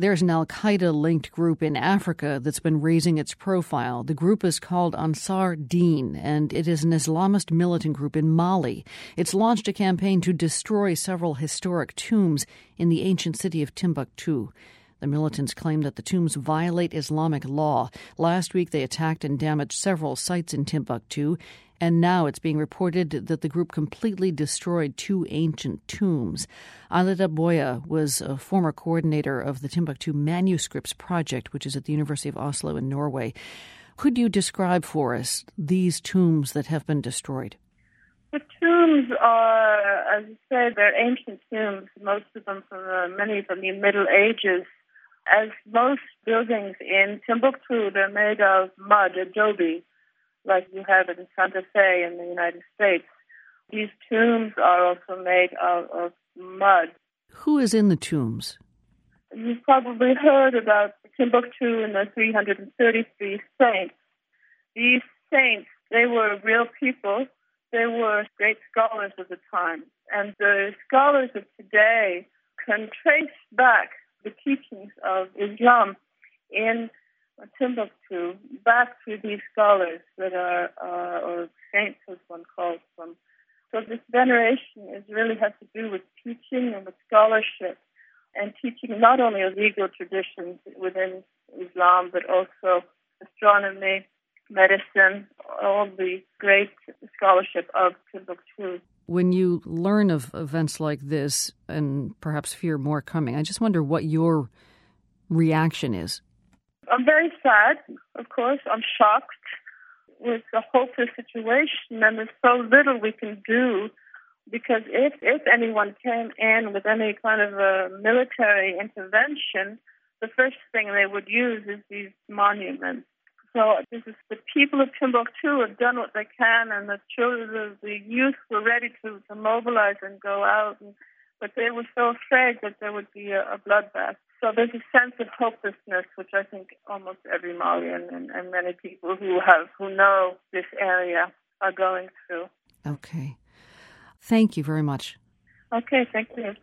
There's an Al Qaeda linked group in Africa that's been raising its profile. The group is called Ansar Dine, and it is an Islamist militant group in Mali. It's launched a campaign to destroy several historic tombs in the ancient city of Timbuktu. The militants claim that the tombs violate Islamic law. Last week, they attacked and damaged several sites in Timbuktu, and now it's being reported that the group completely destroyed two ancient tombs. Alida Boye was a former coordinator of the Timbuktu Manuscripts Project, which is at the University of Oslo in Norway. Could you describe for us these tombs that have been destroyed? The tombs are, as you say, they're ancient tombs, most of them from uh, many from the Middle Ages. As most buildings in Timbuktu, they're made of mud, adobe, like you have in Santa Fe in the United States. These tombs are also made of, of mud. Who is in the tombs? You've probably heard about Timbuktu and the 333 saints. These saints, they were real people. They were great scholars of the time. And the scholars of today can trace back the teachings of Islam in Timbuktu back to these scholars that are, uh, or saints as one calls them. So this veneration is really has to do with teaching and with scholarship and teaching not only legal traditions within Islam, but also astronomy, medicine, all the great scholarship of Timbuktu. When you learn of events like this and perhaps fear more coming, I just wonder what your reaction is. I'm very sad, of course. I'm shocked with the hopeless situation, and there's so little we can do. Because if if anyone came in with any kind of a military intervention, the first thing they would use is these monuments. So this is the people of Timbuktu have done what they can, and the children, the, the youth were ready to, to mobilize and go out, and, but they were so afraid that there would be a, a bloodbath. So there's a sense of hopelessness, which I think almost every Malian and, and many people who have who know this area are going through. Okay. Thank you very much. Okay, thank you.